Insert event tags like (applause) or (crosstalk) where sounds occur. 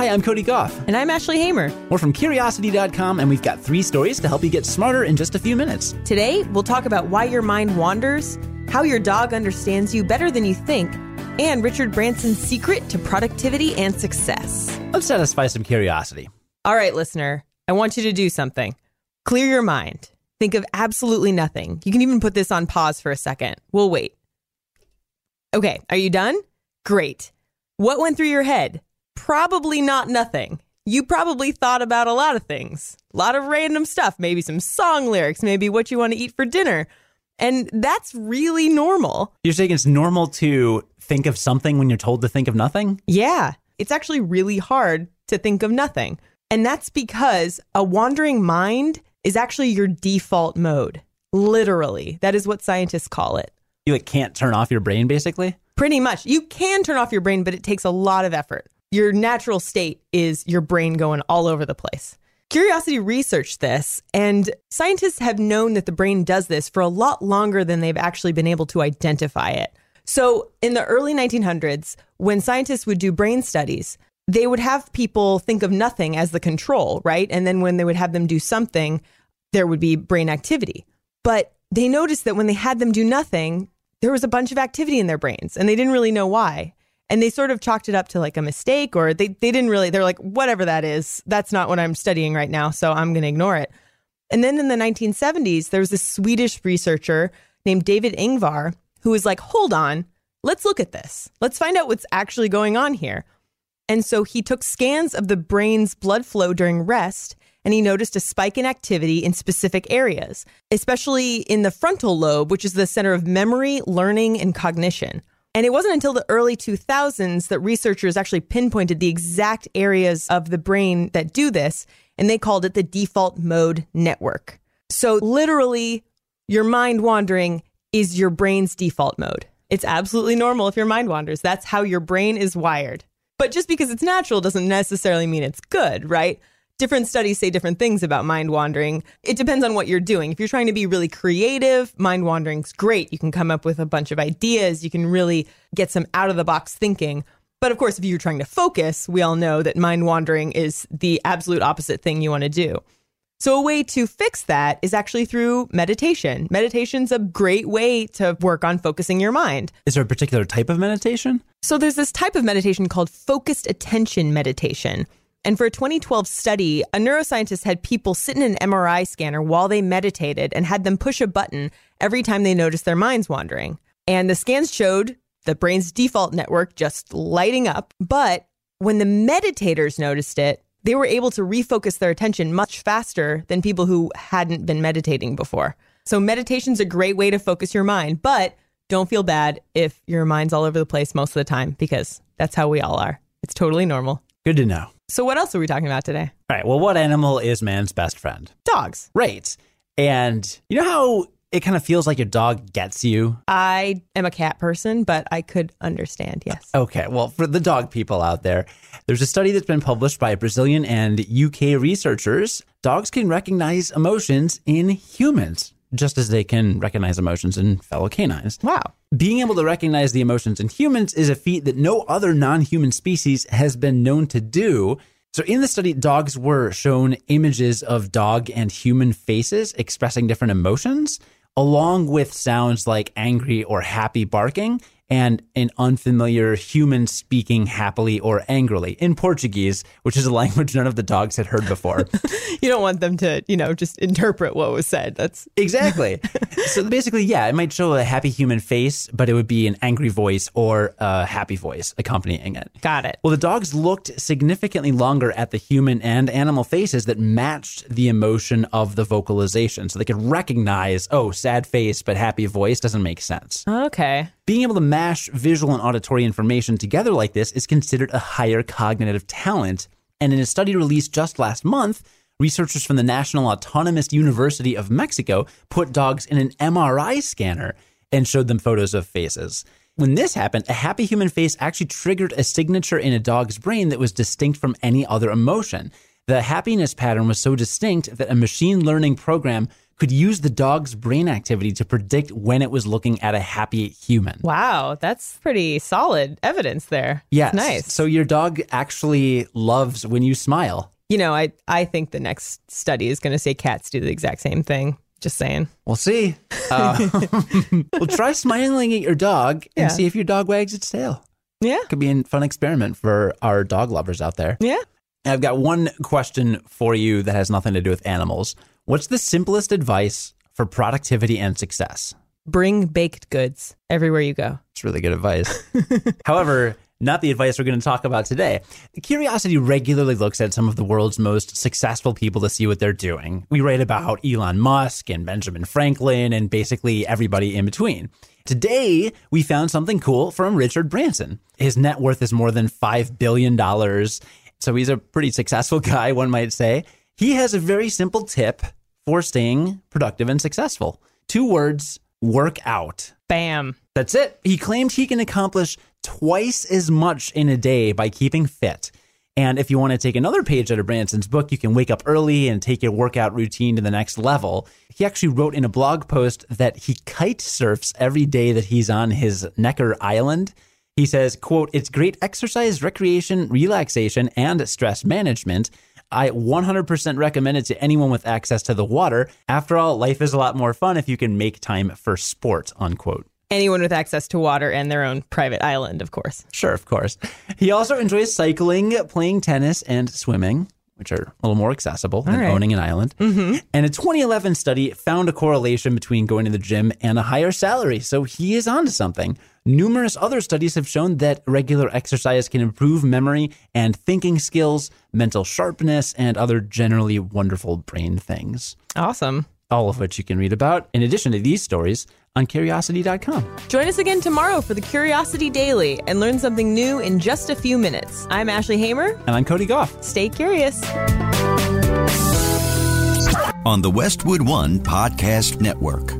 Hi, I'm Cody Gough. And I'm Ashley Hamer. We're from Curiosity.com, and we've got three stories to help you get smarter in just a few minutes. Today, we'll talk about why your mind wanders, how your dog understands you better than you think, and Richard Branson's secret to productivity and success. Let's satisfy some curiosity. All right, listener, I want you to do something. Clear your mind. Think of absolutely nothing. You can even put this on pause for a second. We'll wait. Okay, are you done? Great. What went through your head? Probably not nothing. You probably thought about a lot of things, a lot of random stuff, maybe some song lyrics, maybe what you want to eat for dinner. And that's really normal. You're saying it's normal to think of something when you're told to think of nothing? Yeah, it's actually really hard to think of nothing. And that's because a wandering mind is actually your default mode. Literally. That is what scientists call it. You like can't turn off your brain basically? Pretty much. You can turn off your brain, but it takes a lot of effort. Your natural state is your brain going all over the place. Curiosity researched this, and scientists have known that the brain does this for a lot longer than they've actually been able to identify it. So, in the early 1900s, when scientists would do brain studies, they would have people think of nothing as the control, right? And then when they would have them do something, there would be brain activity. But they noticed that when they had them do nothing, there was a bunch of activity in their brains and they didn't really know why. And they sort of chalked it up to like a mistake or they, they didn't really, they're like, whatever that is, that's not what I'm studying right now. So I'm going to ignore it. And then in the 1970s, there was this Swedish researcher named David Ingvar who was like, hold on, let's look at this. Let's find out what's actually going on here. And so he took scans of the brain's blood flow during rest and he noticed a spike in activity in specific areas, especially in the frontal lobe, which is the center of memory, learning, and cognition. And it wasn't until the early 2000s that researchers actually pinpointed the exact areas of the brain that do this, and they called it the default mode network. So, literally, your mind wandering is your brain's default mode. It's absolutely normal if your mind wanders. That's how your brain is wired. But just because it's natural doesn't necessarily mean it's good, right? Different studies say different things about mind wandering. It depends on what you're doing. If you're trying to be really creative, mind wandering's great. You can come up with a bunch of ideas. You can really get some out of the box thinking. But of course, if you're trying to focus, we all know that mind wandering is the absolute opposite thing you want to do. So, a way to fix that is actually through meditation. Meditation's a great way to work on focusing your mind. Is there a particular type of meditation? So, there's this type of meditation called focused attention meditation. And for a 2012 study, a neuroscientist had people sit in an MRI scanner while they meditated and had them push a button every time they noticed their minds wandering. And the scans showed the brain's default network just lighting up. But when the meditators noticed it, they were able to refocus their attention much faster than people who hadn't been meditating before. So, meditation's a great way to focus your mind, but don't feel bad if your mind's all over the place most of the time because that's how we all are. It's totally normal. Good to know. So, what else are we talking about today? All right. Well, what animal is man's best friend? Dogs. Right. And you know how it kind of feels like your dog gets you? I am a cat person, but I could understand, yes. Okay. Well, for the dog people out there, there's a study that's been published by Brazilian and UK researchers. Dogs can recognize emotions in humans just as they can recognize emotions in fellow canines. Wow. Being able to recognize the emotions in humans is a feat that no other non human species has been known to do. So, in the study, dogs were shown images of dog and human faces expressing different emotions, along with sounds like angry or happy barking and an unfamiliar human speaking happily or angrily in Portuguese, which is a language none of the dogs had heard before. (laughs) you don't want them to, you know, just interpret what was said. That's (laughs) exactly. so basically, yeah, it might show a happy human face, but it would be an angry voice or a happy voice accompanying it. Got it. Well, the dogs looked significantly longer at the human and animal faces that matched the emotion of the vocalization. So they could recognize, oh, sad face, but happy voice doesn't make sense. Okay. Being able to mash visual and auditory information together like this is considered a higher cognitive talent. And in a study released just last month, researchers from the National Autonomous University of Mexico put dogs in an MRI scanner and showed them photos of faces. When this happened, a happy human face actually triggered a signature in a dog's brain that was distinct from any other emotion. The happiness pattern was so distinct that a machine learning program could use the dog's brain activity to predict when it was looking at a happy human. Wow, that's pretty solid evidence there. Yes. Nice. So your dog actually loves when you smile. You know, I, I think the next study is going to say cats do the exact same thing. Just saying. We'll see. Uh, (laughs) we'll try smiling at your dog and Yeah. see if your dog wags its tail. Yeah. Could be a fun experiment for our dog lovers out there. Yeah. I've got one question for you that has nothing to do with animals. What's the simplest advice for productivity and success? Bring baked goods everywhere you go. It's really good advice. (laughs) However, not the advice we're going to talk about today. Curiosity regularly looks at some of the world's most successful people to see what they're doing. We write about Elon Musk and Benjamin Franklin and basically everybody in between. Today, we found something cool from Richard Branson. His net worth is more than $5 billion. So he's a pretty successful (laughs) guy, one might say. He has a very simple tip for staying productive and successful. Two words work out. Bam. That's it. He claimed he can accomplish twice as much in a day by keeping fit. And if you want to take another page out of Branson's book, you can wake up early and take your workout routine to the next level. He actually wrote in a blog post that he kite surfs every day that he's on his Necker Island. He says, quote, it's great exercise, recreation, relaxation, and stress management. I 100% recommend it to anyone with access to the water. After all, life is a lot more fun if you can make time for sport, unquote. Anyone with access to water and their own private island, of course. Sure, of course. He also enjoys cycling, playing tennis, and swimming, which are a little more accessible than right. Mm-hmm. owning an island. And a 2011 study found a correlation between going to the gym and a higher salary. So he is onto something. Numerous other studies have shown that regular exercise can improve memory and thinking skills, mental sharpness, and other generally wonderful brain things. Awesome. All of which you can read about, in addition to these stories, on curiosity.com. Join us again tomorrow for the Curiosity Daily and learn something new in just a few minutes. I'm Ashley Hamer. And I'm Cody Gough. Stay curious. on the Westwood One Podcast Network.